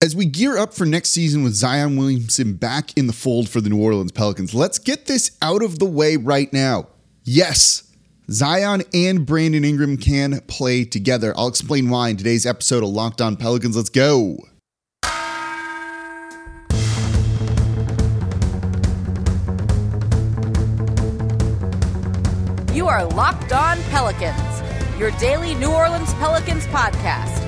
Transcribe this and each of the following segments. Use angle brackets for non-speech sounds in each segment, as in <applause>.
As we gear up for next season with Zion Williamson back in the fold for the New Orleans Pelicans, let's get this out of the way right now. Yes, Zion and Brandon Ingram can play together. I'll explain why in today's episode of Locked On Pelicans. Let's go. You are Locked On Pelicans, your daily New Orleans Pelicans podcast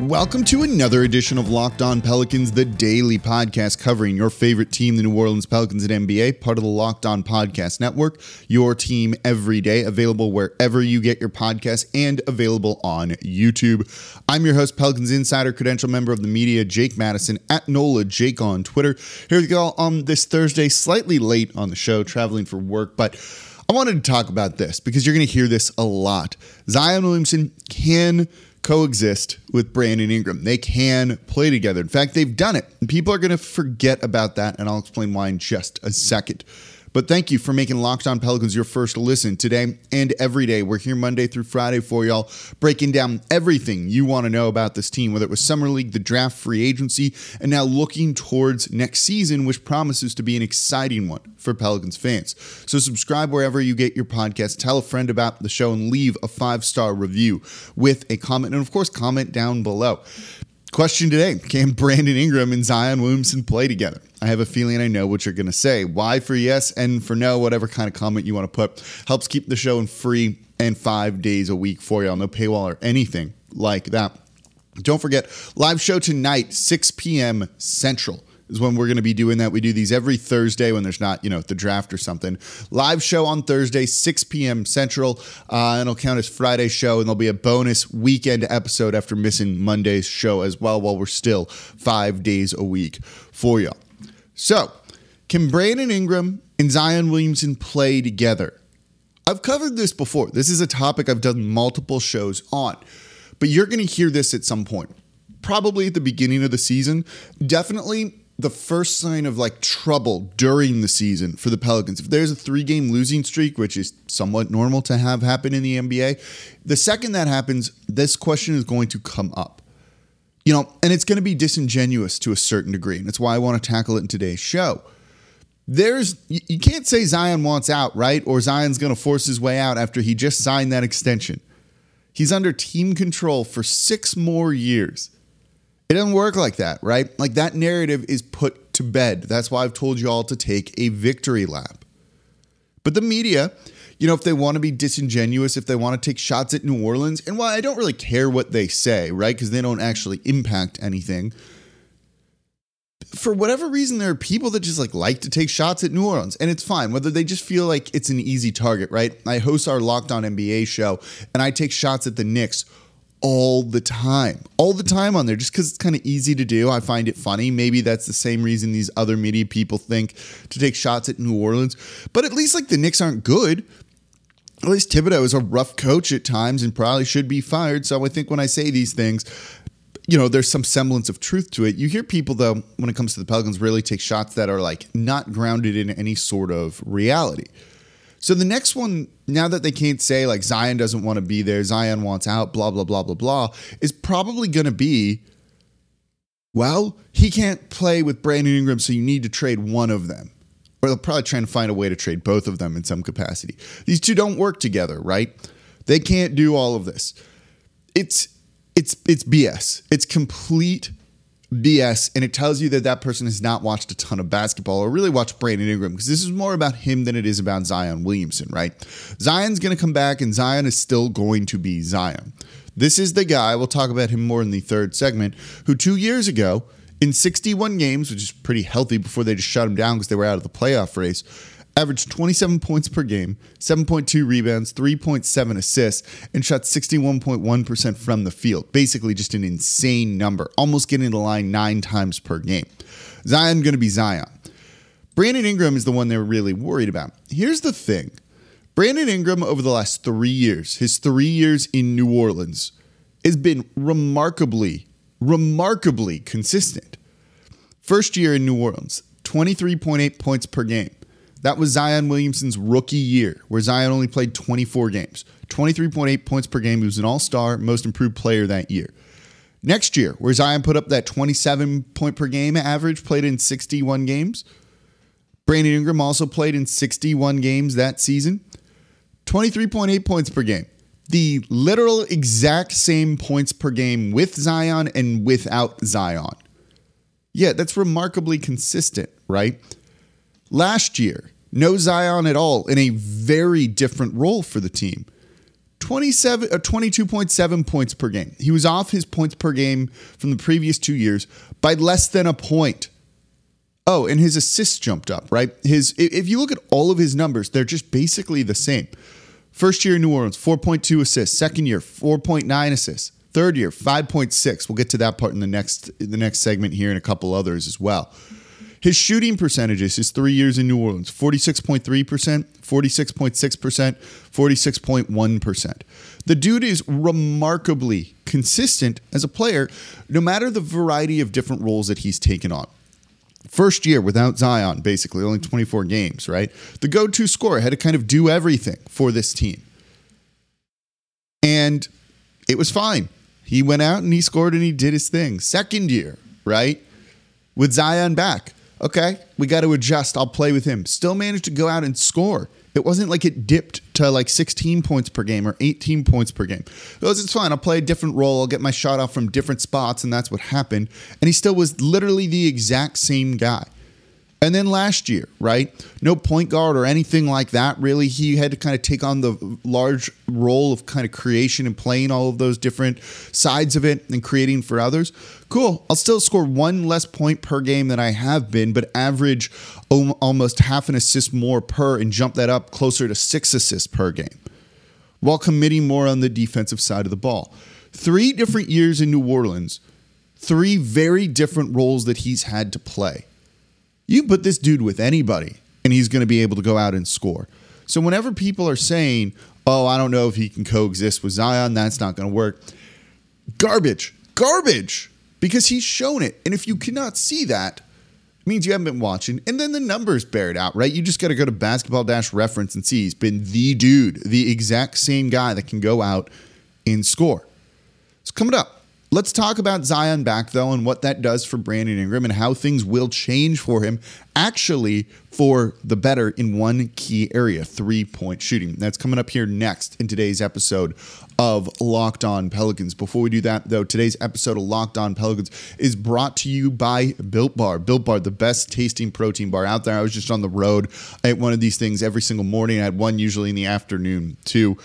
Welcome to another edition of Locked On Pelicans, the daily podcast covering your favorite team, the New Orleans Pelicans at NBA, part of the Locked On Podcast Network. Your team every day, available wherever you get your podcasts and available on YouTube. I'm your host, Pelicans Insider, credential member of the media, Jake Madison, at NOLA Jake on Twitter. Here we go on this Thursday, slightly late on the show, traveling for work, but I wanted to talk about this because you're going to hear this a lot. Zion Williamson can coexist with Brandon Ingram. They can play together. In fact, they've done it. And people are going to forget about that, and I'll explain why in just a second. But thank you for making Locked On Pelicans your first listen today and every day. We're here Monday through Friday for y'all, breaking down everything you want to know about this team, whether it was Summer League, the draft, free agency, and now looking towards next season, which promises to be an exciting one for Pelicans fans. So subscribe wherever you get your podcast, tell a friend about the show, and leave a five star review with a comment. And of course, comment down below. Question today Can Brandon Ingram and Zion Williamson play together? I have a feeling I know what you're going to say. Why for yes and for no, whatever kind of comment you want to put, helps keep the show in free and five days a week for y'all. No paywall or anything like that. Don't forget, live show tonight, 6 p.m. Central is when we're going to be doing that. We do these every Thursday when there's not, you know, the draft or something. Live show on Thursday, 6 p.m. Central, uh, and it'll count as Friday's show, and there'll be a bonus weekend episode after missing Monday's show as well, while we're still five days a week for y'all. So, can Brandon Ingram and Zion Williamson play together? I've covered this before. This is a topic I've done multiple shows on, but you're going to hear this at some point. Probably at the beginning of the season. Definitely the first sign of like trouble during the season for the Pelicans. If there's a three game losing streak, which is somewhat normal to have happen in the NBA, the second that happens, this question is going to come up. You know, and it's going to be disingenuous to a certain degree. And that's why I want to tackle it in today's show. There's, you can't say Zion wants out, right? Or Zion's going to force his way out after he just signed that extension. He's under team control for six more years. It doesn't work like that, right? Like that narrative is put to bed. That's why I've told you all to take a victory lap. But the media, you know, if they want to be disingenuous, if they want to take shots at New Orleans, and while I don't really care what they say, right? Because they don't actually impact anything. For whatever reason, there are people that just like like to take shots at New Orleans, and it's fine. Whether they just feel like it's an easy target, right? I host our Locked On NBA show, and I take shots at the Knicks all the time, all the time on there, just because it's kind of easy to do. I find it funny. Maybe that's the same reason these other media people think to take shots at New Orleans. But at least like the Knicks aren't good. At least Thibodeau is a rough coach at times and probably should be fired. So I think when I say these things, you know, there's some semblance of truth to it. You hear people, though, when it comes to the Pelicans, really take shots that are like not grounded in any sort of reality. So the next one, now that they can't say like Zion doesn't want to be there, Zion wants out, blah, blah, blah, blah, blah, is probably going to be, well, he can't play with Brandon Ingram, so you need to trade one of them. Or they'll probably try and find a way to trade both of them in some capacity. These two don't work together, right? They can't do all of this. It's it's it's BS. It's complete BS, and it tells you that that person has not watched a ton of basketball or really watched Brandon Ingram because this is more about him than it is about Zion Williamson, right? Zion's going to come back, and Zion is still going to be Zion. This is the guy, we'll talk about him more in the third segment, who two years ago, in 61 games, which is pretty healthy before they just shut him down because they were out of the playoff race, averaged 27 points per game, 7.2 rebounds, 3.7 assists, and shot 61.1% from the field. Basically, just an insane number, almost getting the line nine times per game. Zion going to be Zion. Brandon Ingram is the one they're really worried about. Here's the thing Brandon Ingram, over the last three years, his three years in New Orleans, has been remarkably, remarkably consistent. First year in New Orleans, 23.8 points per game. That was Zion Williamson's rookie year, where Zion only played 24 games. 23.8 points per game. He was an all star, most improved player that year. Next year, where Zion put up that 27 point per game average, played in 61 games. Brandon Ingram also played in 61 games that season. 23.8 points per game. The literal exact same points per game with Zion and without Zion. Yeah, that's remarkably consistent, right? Last year, no Zion at all in a very different role for the team. 27 uh, 22.7 points per game. He was off his points per game from the previous 2 years by less than a point. Oh, and his assists jumped up, right? His if you look at all of his numbers, they're just basically the same. First year in New Orleans, 4.2 assists. Second year, 4.9 assists. Third year, 5.6. We'll get to that part in the next in the next segment here and a couple others as well. His shooting percentages, his three years in New Orleans 46.3%, 46.6%, 46.1%. The dude is remarkably consistent as a player, no matter the variety of different roles that he's taken on. First year without Zion, basically, only 24 games, right? The go to scorer had to kind of do everything for this team. And it was fine. He went out and he scored and he did his thing. Second year, right? With Zion back. Okay, we got to adjust. I'll play with him. Still managed to go out and score. It wasn't like it dipped to like 16 points per game or 18 points per game. It was, it's fine. I'll play a different role. I'll get my shot off from different spots, and that's what happened. And he still was literally the exact same guy. And then last year, right? No point guard or anything like that, really. He had to kind of take on the large role of kind of creation and playing all of those different sides of it and creating for others. Cool. I'll still score one less point per game than I have been, but average almost half an assist more per and jump that up closer to six assists per game while committing more on the defensive side of the ball. Three different years in New Orleans, three very different roles that he's had to play. You put this dude with anybody, and he's going to be able to go out and score. So whenever people are saying, "Oh, I don't know if he can coexist with Zion," that's not going to work. Garbage, garbage, because he's shown it. And if you cannot see that, means you haven't been watching. And then the numbers bear it out, right? You just got to go to Basketball Dash Reference and see he's been the dude, the exact same guy that can go out and score. It's coming up. Let's talk about Zion back, though, and what that does for Brandon Ingram and how things will change for him, actually for the better in one key area three point shooting. That's coming up here next in today's episode of Locked On Pelicans. Before we do that, though, today's episode of Locked On Pelicans is brought to you by Built Bar. Built Bar, the best tasting protein bar out there. I was just on the road. I ate one of these things every single morning. I had one usually in the afternoon, too.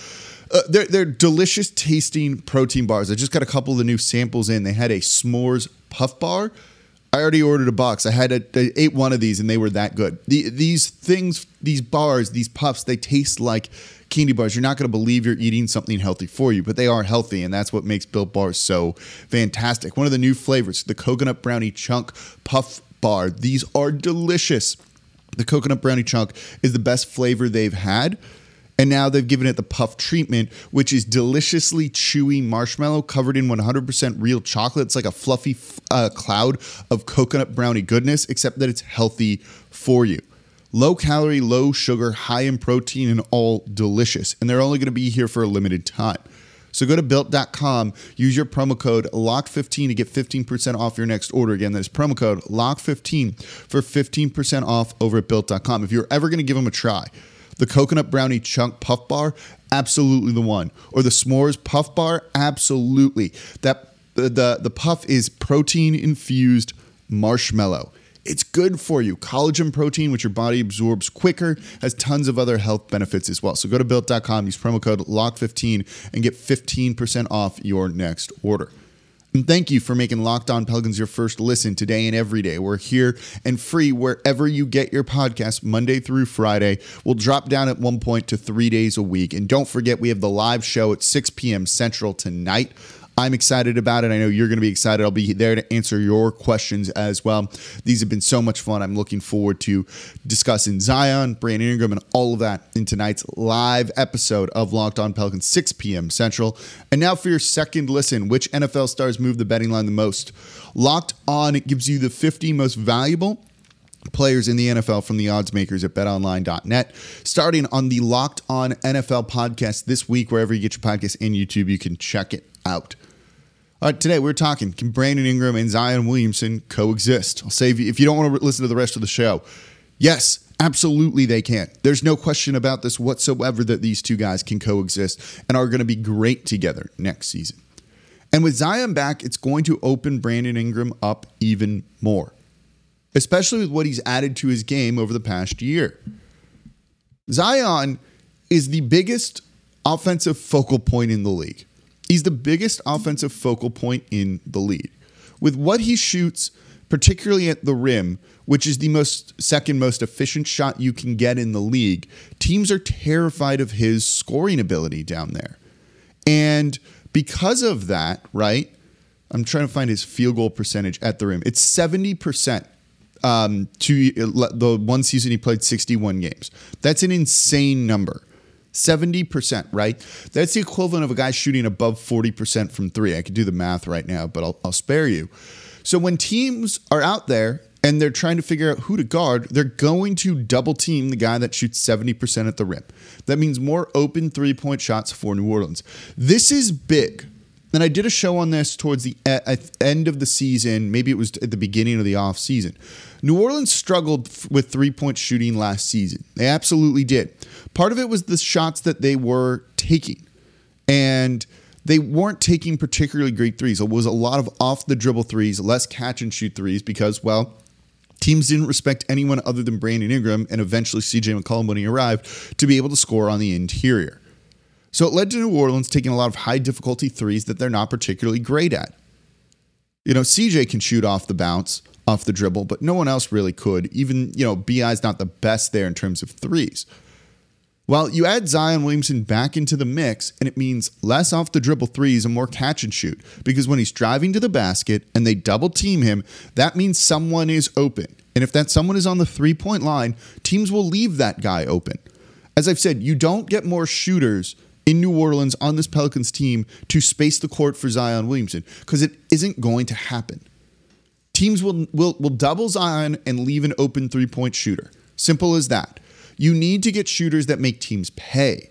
Uh, they're, they're delicious tasting protein bars. I just got a couple of the new samples in. They had a s'mores puff bar. I already ordered a box. I had a, I ate one of these and they were that good. The, these things, these bars, these puffs, they taste like candy bars. You're not going to believe you're eating something healthy for you, but they are healthy, and that's what makes Built Bars so fantastic. One of the new flavors, the coconut brownie chunk puff bar. These are delicious. The coconut brownie chunk is the best flavor they've had. And now they've given it the puff treatment, which is deliciously chewy marshmallow covered in 100% real chocolate. It's like a fluffy uh, cloud of coconut brownie goodness, except that it's healthy for you. Low calorie, low sugar, high in protein, and all delicious. And they're only going to be here for a limited time. So go to built.com, use your promo code LOCK15 to get 15% off your next order. Again, that's promo code LOCK15 for 15% off over at built.com. If you're ever going to give them a try, the coconut brownie chunk puff bar, absolutely the one. Or the s'mores puff bar, absolutely. That the the, the puff is protein infused marshmallow. It's good for you. Collagen protein, which your body absorbs quicker, has tons of other health benefits as well. So go to built.com, use promo code LOCK15 and get 15% off your next order. And thank you for making Locked On Pelicans your first listen today and every day. We're here and free wherever you get your podcast, Monday through Friday. We'll drop down at one point to three days a week. And don't forget, we have the live show at 6 p.m. Central tonight. I'm excited about it. I know you're going to be excited. I'll be there to answer your questions as well. These have been so much fun. I'm looking forward to discussing Zion, Brandon Ingram, and all of that in tonight's live episode of Locked On Pelicans, 6 p.m. Central. And now for your second listen, which NFL stars move the betting line the most? Locked On, it gives you the 50 most valuable players in the NFL from the odds makers at betonline.net. Starting on the Locked On NFL podcast this week, wherever you get your podcast and YouTube, you can check it out. Today we're talking can Brandon Ingram and Zion Williamson coexist? I'll save you if you don't want to listen to the rest of the show. Yes, absolutely they can. There's no question about this whatsoever that these two guys can coexist and are going to be great together next season. And with Zion back, it's going to open Brandon Ingram up even more especially with what he's added to his game over the past year. Zion is the biggest offensive focal point in the league. He's the biggest offensive focal point in the league. With what he shoots, particularly at the rim, which is the most second most efficient shot you can get in the league, teams are terrified of his scoring ability down there. And because of that, right? I'm trying to find his field goal percentage at the rim. It's 70% um, to the one season he played 61 games. That's an insane number. 70%, right? That's the equivalent of a guy shooting above 40% from three. I could do the math right now, but I'll, I'll spare you. So when teams are out there and they're trying to figure out who to guard, they're going to double team the guy that shoots 70% at the rim. That means more open three point shots for New Orleans. This is big and I did a show on this towards the end of the season. Maybe it was at the beginning of the off season. New Orleans struggled with three point shooting last season. They absolutely did. Part of it was the shots that they were taking, and they weren't taking particularly great threes. It was a lot of off the dribble threes, less catch and shoot threes because, well, teams didn't respect anyone other than Brandon Ingram and eventually CJ McCollum when he arrived to be able to score on the interior. So it led to New Orleans taking a lot of high difficulty threes that they're not particularly great at. You know, CJ can shoot off the bounce, off the dribble, but no one else really could. Even, you know, BI's not the best there in terms of threes. Well, you add Zion Williamson back into the mix, and it means less off the dribble threes and more catch and shoot. Because when he's driving to the basket and they double team him, that means someone is open. And if that someone is on the three point line, teams will leave that guy open. As I've said, you don't get more shooters in New Orleans on this Pelicans team to space the court for Zion Williamson because it isn't going to happen. Teams will, will, will double Zion and leave an open three point shooter. Simple as that. You need to get shooters that make teams pay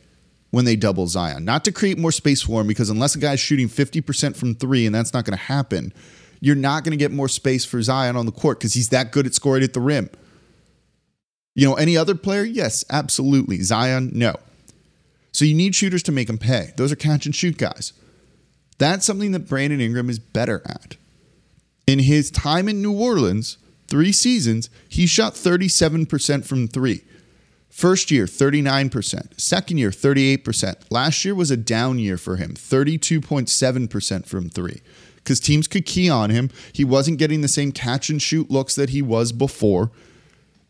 when they double Zion, not to create more space for him because unless a guy's shooting 50% from three and that's not going to happen, you're not going to get more space for Zion on the court because he's that good at scoring at the rim. You know, any other player? Yes, absolutely. Zion, no. So you need shooters to make them pay. Those are catch and shoot guys. That's something that Brandon Ingram is better at. In his time in New Orleans, three seasons, he shot 37% from three. First year, 39%. Second year, 38%. Last year was a down year for him, 32.7% from three. Because teams could key on him. He wasn't getting the same catch and shoot looks that he was before.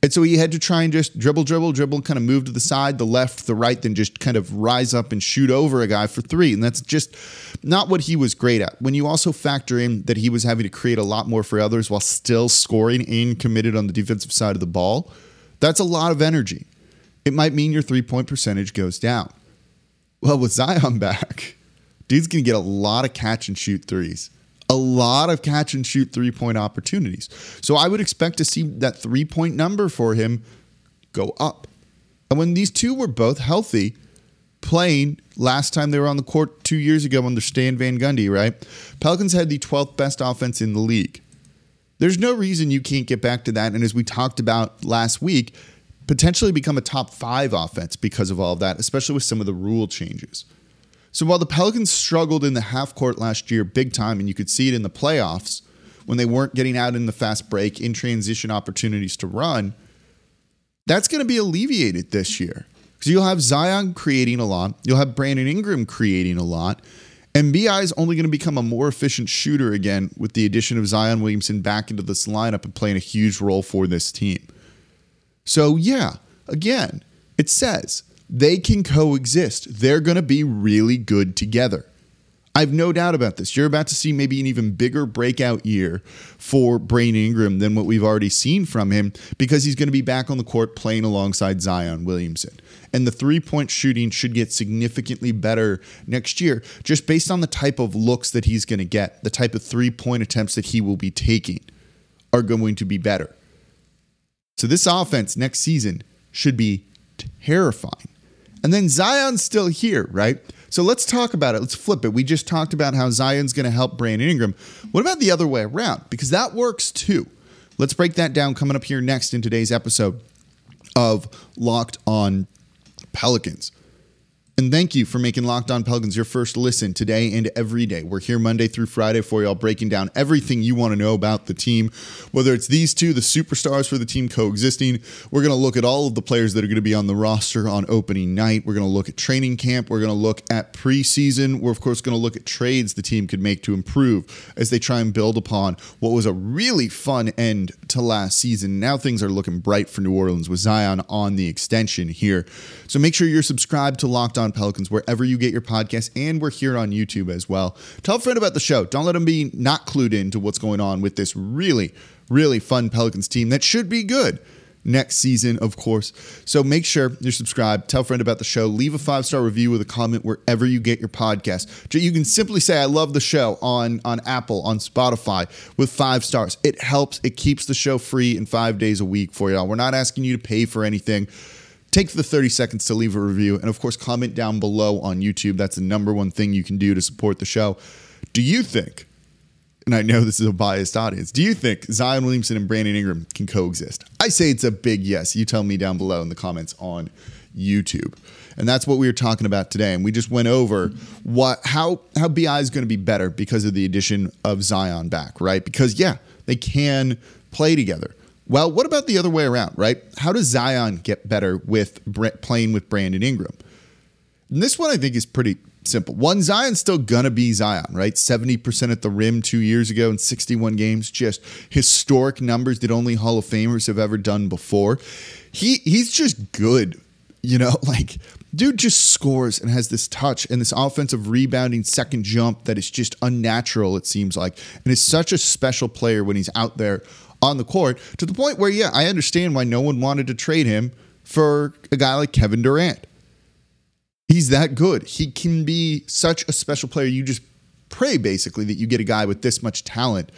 And so he had to try and just dribble, dribble, dribble, kind of move to the side, the left, the right, then just kind of rise up and shoot over a guy for three. And that's just not what he was great at. When you also factor in that he was having to create a lot more for others while still scoring and committed on the defensive side of the ball, that's a lot of energy. It might mean your three point percentage goes down. Well, with Zion <laughs> back, dude's going to get a lot of catch and shoot threes a lot of catch and shoot three point opportunities. So I would expect to see that three point number for him go up. And when these two were both healthy, playing last time they were on the court two years ago under Stan Van Gundy, right? Pelicans had the 12th best offense in the league. There's no reason you can't get back to that. And as we talked about last week, potentially become a top five offense because of all of that, especially with some of the rule changes. So while the Pelicans struggled in the half court last year big time, and you could see it in the playoffs when they weren't getting out in the fast break, in transition opportunities to run, that's going to be alleviated this year. Because you'll have Zion creating a lot, you'll have Brandon Ingram creating a lot, and BI is only going to become a more efficient shooter again with the addition of Zion Williamson back into this lineup and playing a huge role for this team. So, yeah, again, it says they can coexist. They're going to be really good together. I've no doubt about this. You're about to see maybe an even bigger breakout year for Brandon Ingram than what we've already seen from him because he's going to be back on the court playing alongside Zion Williamson. And the three point shooting should get significantly better next year just based on the type of looks that he's going to get, the type of three point attempts that he will be taking are going to be better. So this offense next season should be terrifying. And then Zion's still here, right? So let's talk about it. Let's flip it. We just talked about how Zion's going to help Brandon Ingram. What about the other way around? Because that works too. Let's break that down coming up here next in today's episode of Locked On Pelicans. And thank you for making Locked On Pelicans your first listen today and every day. We're here Monday through Friday for y'all, breaking down everything you want to know about the team. Whether it's these two, the superstars for the team coexisting, we're going to look at all of the players that are going to be on the roster on opening night. We're going to look at training camp. We're going to look at preseason. We're, of course, going to look at trades the team could make to improve as they try and build upon what was a really fun end to last season. Now things are looking bright for New Orleans with Zion on the extension here. So make sure you're subscribed to Locked On Pelicans wherever you get your podcasts, and we're here on YouTube as well. Tell a friend about the show. Don't let them be not clued into what's going on with this really, really fun Pelicans team that should be good next season, of course. So make sure you're subscribed. Tell a friend about the show. Leave a five star review with a comment wherever you get your podcast. You can simply say, I love the show on, on Apple, on Spotify with five stars. It helps. It keeps the show free and five days a week for y'all. We're not asking you to pay for anything. Take the 30 seconds to leave a review. And of course, comment down below on YouTube. That's the number one thing you can do to support the show. Do you think and I know this is a biased audience. Do you think Zion Williamson and Brandon Ingram can coexist? I say it's a big yes. You tell me down below in the comments on YouTube. And that's what we were talking about today. And we just went over what how how BI is going to be better because of the addition of Zion back, right? Because yeah, they can play together. Well, what about the other way around, right? How does Zion get better with playing with Brandon Ingram? And this one I think is pretty simple. One, Zion's still gonna be Zion, right? 70% at the rim two years ago in 61 games, just historic numbers that only Hall of Famers have ever done before. He he's just good, you know, <laughs> like dude just scores and has this touch and this offensive rebounding second jump that is just unnatural, it seems like. And is such a special player when he's out there on the court to the point where, yeah, I understand why no one wanted to trade him for a guy like Kevin Durant He's that good. He can be such a special player. You just pray basically that you get a guy with this much talent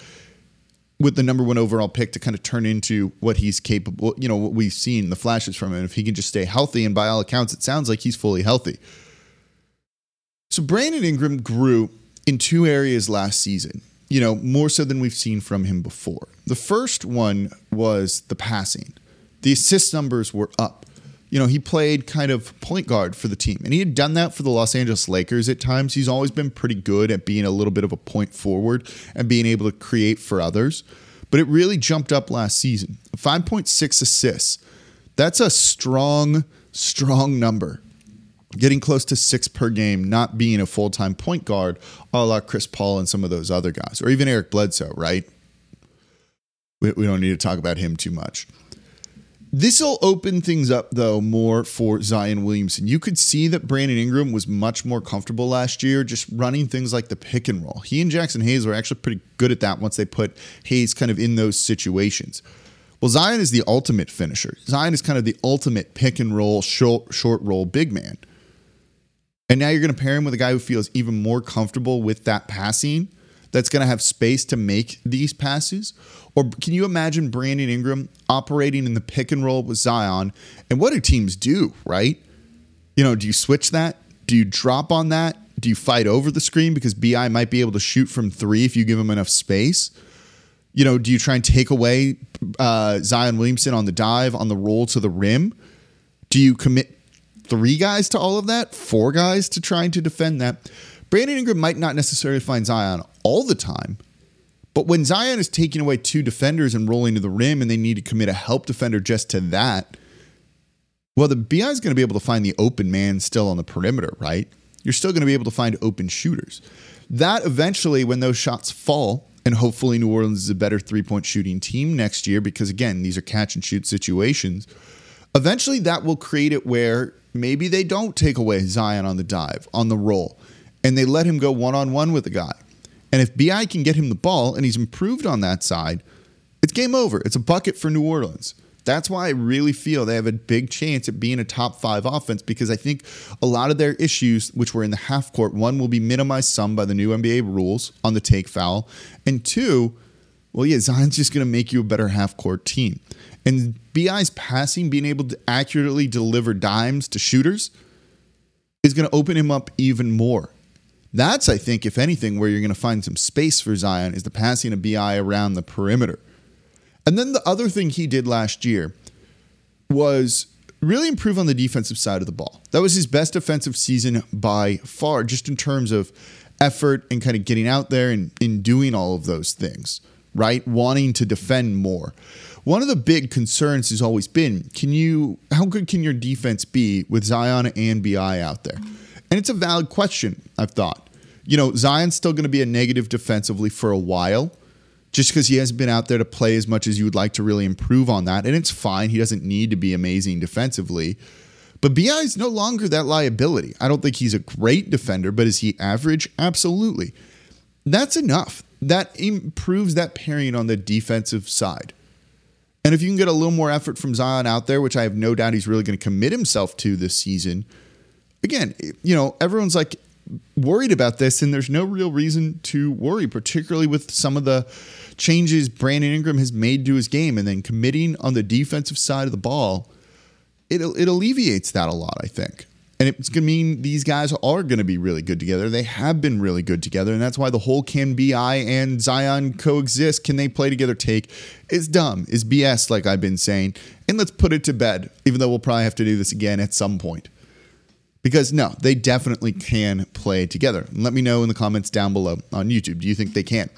with the number one overall pick to kind of turn into what he's capable, you know, what we've seen, the flashes from him. If he can just stay healthy, and by all accounts, it sounds like he's fully healthy. So Brandon Ingram grew in two areas last season, you know, more so than we've seen from him before. The first one was the passing. The assist numbers were up you know, he played kind of point guard for the team. And he had done that for the Los Angeles Lakers at times. He's always been pretty good at being a little bit of a point forward and being able to create for others. But it really jumped up last season 5.6 assists. That's a strong, strong number. Getting close to six per game, not being a full time point guard, a la Chris Paul and some of those other guys, or even Eric Bledsoe, right? We, we don't need to talk about him too much. This will open things up, though, more for Zion Williamson. You could see that Brandon Ingram was much more comfortable last year just running things like the pick and roll. He and Jaxson Hayes were actually pretty good at that once they put Hayes kind of in those situations. Well, Zion is the ultimate finisher. Zion is kind of the ultimate pick and roll, short, short roll big man. And now you're going to pair him with a guy who feels even more comfortable with that passing that's going to have space to make these passes? Or can you imagine Brandon Ingram operating in the pick and roll with Zion? And what do teams do, right? You know, do you switch that? Do you drop on that? Do you fight over the screen because BI might be able to shoot from three if you give him enough space? You know, do you try and take away uh, Zion Williamson on the dive, on the roll to the rim? Do you commit three guys to all of that? Four guys to trying to defend that? Brandon Ingram might not necessarily find Zion all the time, but when Zion is taking away two defenders and rolling to the rim and they need to commit a help defender just to that, well, the BI is going to be able to find the open man still on the perimeter, right? You're still going to be able to find open shooters. That eventually, when those shots fall, and hopefully New Orleans is a better three point shooting team next year, because again, these are catch and shoot situations. Eventually, that will create it where maybe they don't take away Zion on the dive, on the roll and they let him go one on one with the guy. And if BI can get him the ball and he's improved on that side, it's game over. It's a bucket for New Orleans. That's why I really feel they have a big chance at being a top five offense because I think a lot of their issues, which were in the half court, one will be minimized some by the new NBA rules on the take foul. And two, well, yeah, Zion's just going to make you a better half court team. And BI's passing, being able to accurately deliver dimes to shooters, is going to open him up even more. That's, I think, if anything, where you're going to find some space for Zion is the passing of BI around the perimeter. And then the other thing he did last year was really improve on the defensive side of the ball. That was his best defensive season by far, just in terms of effort and kind of getting out there and, and doing all of those things, right? Wanting to defend more. One of the big concerns has always been can you how good can your defense be with Zion and BI out there? And it's a valid question, I've thought. You know, Zion's still going to be a negative defensively for a while just because he hasn't been out there to play as much as you would like to really improve on that. And it's fine. He doesn't need to be amazing defensively. But BI is no longer that liability. I don't think he's a great defender, but is he average? Absolutely. That's enough. That improves that pairing on the defensive side. And if you can get a little more effort from Zion out there, which I have no doubt he's really going to commit himself to this season, again, you know, everyone's like worried about this, and there's no real reason to worry, particularly with some of the changes Brandon Ingram has made to his game and then committing on the defensive side of the ball. It, it alleviates that a lot, I think. And it's going to mean these guys are going to be really good together. They have been really good together. And that's why the whole can BI and Zion coexist. Can they play together take is dumb, is BS, like I've been saying. And let's put it to bed, even though we'll probably have to do this again at some point. Because no, they definitely can play together. Let me know in the comments down below on YouTube. Do you think they can?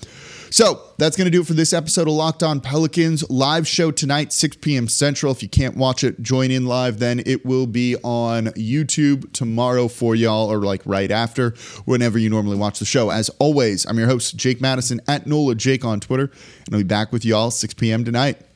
So that's going to do it for this episode of Locked On Pelicans. Live show tonight, 6 p.m. Central. If you can't watch it, join in live. Then it will be on YouTube tomorrow for y'all, or like right after, whenever you normally watch the show. As always, I'm your host, Jake Madison at NOLA Jake on Twitter, and I'll be back with y'all 6 p.m. tonight.